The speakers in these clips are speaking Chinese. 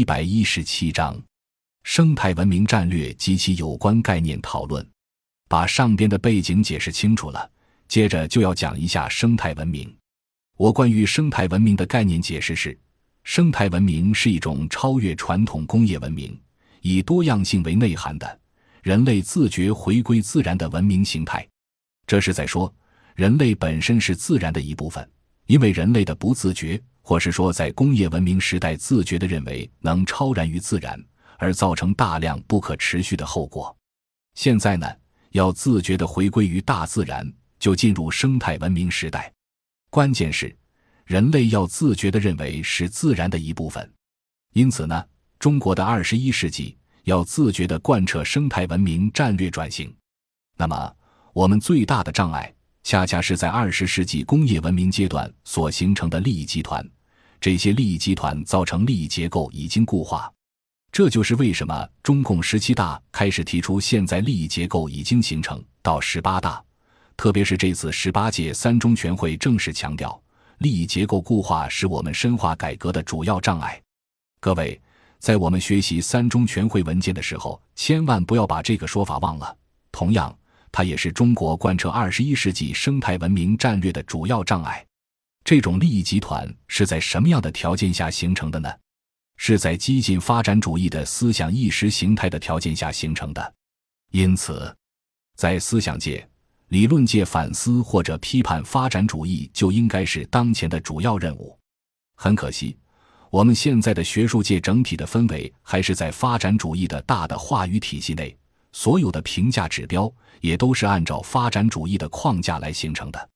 一百一十七章：生态文明战略及其有关概念讨论。把上边的背景解释清楚了，接着就要讲一下生态文明。我关于生态文明的概念解释是：生态文明是一种超越传统工业文明，以多样性为内涵的人类自觉回归自然的文明形态。这是在说，人类本身是自然的一部分，因为人类的不自觉。或是说，在工业文明时代，自觉地认为能超然于自然，而造成大量不可持续的后果。现在呢，要自觉地回归于大自然，就进入生态文明时代。关键是，人类要自觉地认为是自然的一部分。因此呢，中国的二十一世纪要自觉地贯彻生态文明战略转型。那么，我们最大的障碍，恰恰是在二十世纪工业文明阶段所形成的利益集团。这些利益集团造成利益结构已经固化，这就是为什么中共十七大开始提出现在利益结构已经形成。到十八大，特别是这次十八届三中全会正式强调，利益结构固化是我们深化改革的主要障碍。各位，在我们学习三中全会文件的时候，千万不要把这个说法忘了。同样，它也是中国贯彻二十一世纪生态文明战略的主要障碍。这种利益集团是在什么样的条件下形成的呢？是在激进发展主义的思想意识形态的条件下形成的。因此，在思想界、理论界反思或者批判发展主义，就应该是当前的主要任务。很可惜，我们现在的学术界整体的氛围还是在发展主义的大的话语体系内，所有的评价指标也都是按照发展主义的框架来形成的。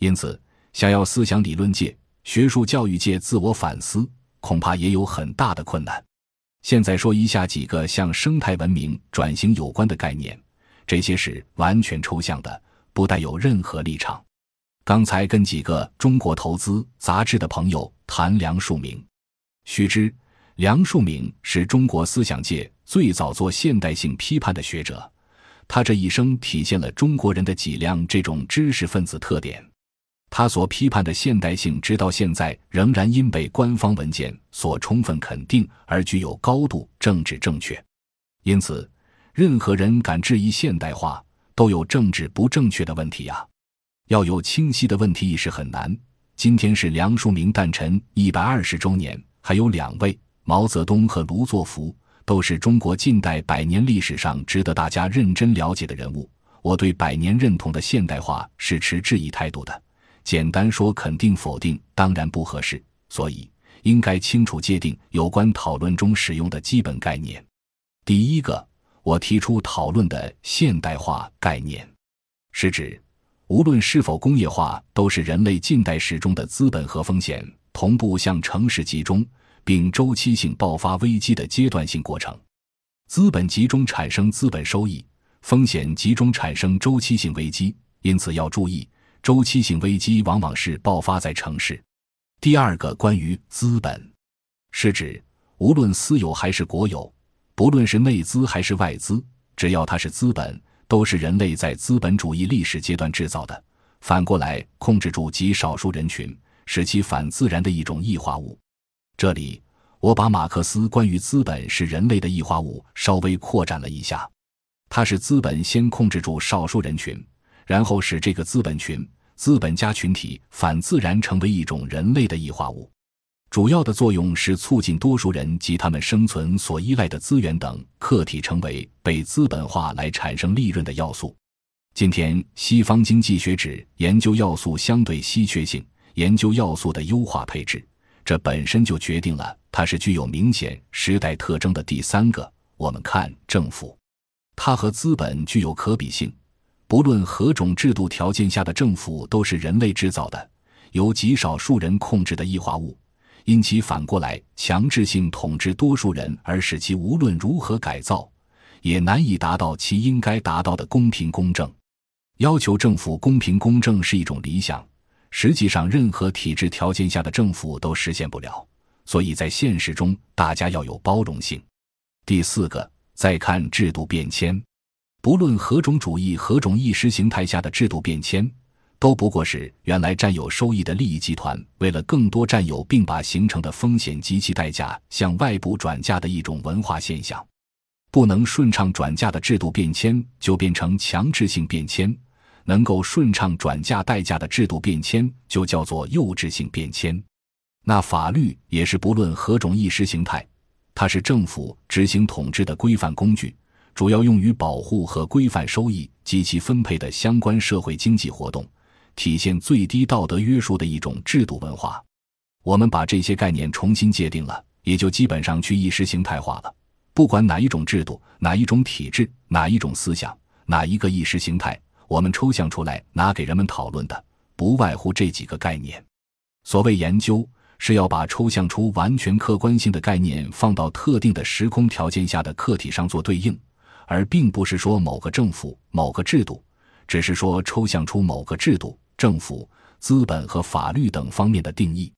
因此。想要思想理论界、学术教育界自我反思，恐怕也有很大的困难。现在说一下几个向生态文明转型有关的概念，这些是完全抽象的，不带有任何立场。刚才跟几个中国投资杂志的朋友谈梁漱溟，须知梁漱溟是中国思想界最早做现代性批判的学者，他这一生体现了中国人的脊梁这种知识分子特点。他所批判的现代性，直到现在仍然因被官方文件所充分肯定而具有高度政治正确。因此，任何人敢质疑现代化，都有政治不正确的问题呀。要有清晰的问题意识很难。今天是梁漱溟诞辰一百二十周年，还有两位毛泽东和卢作孚，都是中国近代百年历史上值得大家认真了解的人物。我对百年认同的现代化是持质疑态度的。简单说，肯定否定当然不合适，所以应该清楚界定有关讨论中使用的基本概念。第一个，我提出讨论的现代化概念，是指无论是否工业化，都是人类近代史中的资本和风险同步向城市集中，并周期性爆发危机的阶段性过程。资本集中产生资本收益，风险集中产生周期性危机，因此要注意。周期性危机往往是爆发在城市。第二个，关于资本，是指无论私有还是国有，不论是内资还是外资，只要它是资本，都是人类在资本主义历史阶段制造的。反过来，控制住极少数人群，使其反自然的一种异化物。这里，我把马克思关于资本是人类的异化物稍微扩展了一下，它是资本先控制住少数人群。然后使这个资本群、资本家群体反自然成为一种人类的异化物，主要的作用是促进多数人及他们生存所依赖的资源等客体成为被资本化来产生利润的要素。今天，西方经济学指研究要素相对稀缺性，研究要素的优化配置，这本身就决定了它是具有明显时代特征的第三个。我们看政府，它和资本具有可比性。不论何种制度条件下的政府，都是人类制造的、由极少数人控制的异化物，因其反过来强制性统治多数人，而使其无论如何改造，也难以达到其应该达到的公平公正。要求政府公平公正是一种理想，实际上任何体制条件下的政府都实现不了。所以在现实中，大家要有包容性。第四个，再看制度变迁。不论何种主义、何种意识形态下的制度变迁，都不过是原来占有收益的利益集团为了更多占有，并把形成的风险及其代价向外部转嫁的一种文化现象。不能顺畅转嫁的制度变迁，就变成强制性变迁；能够顺畅转嫁代价的制度变迁，就叫做幼稚性变迁。那法律也是不论何种意识形态，它是政府执行统治的规范工具，主要用于保护和规范收益及其分配的相关社会经济活动。体现最低道德约束的一种制度文化，我们把这些概念重新界定了，也就基本上去意识形态化了。不管哪一种制度、哪一种体制、哪一种思想、哪一个意识形态，我们抽象出来拿给人们讨论的，不外乎这几个概念。所谓研究，是要把抽象出完全客观性的概念放到特定的时空条件下的客体上做对应，而并不是说某个政府、某个制度，只是说抽象出某个制度。政府、资本和法律等方面的定义，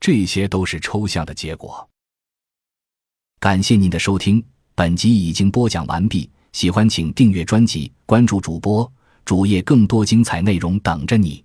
这些都是抽象的结果。感谢您的收听，本集已经播讲完毕。喜欢请订阅专辑，关注主播主页，更多精彩内容等着你。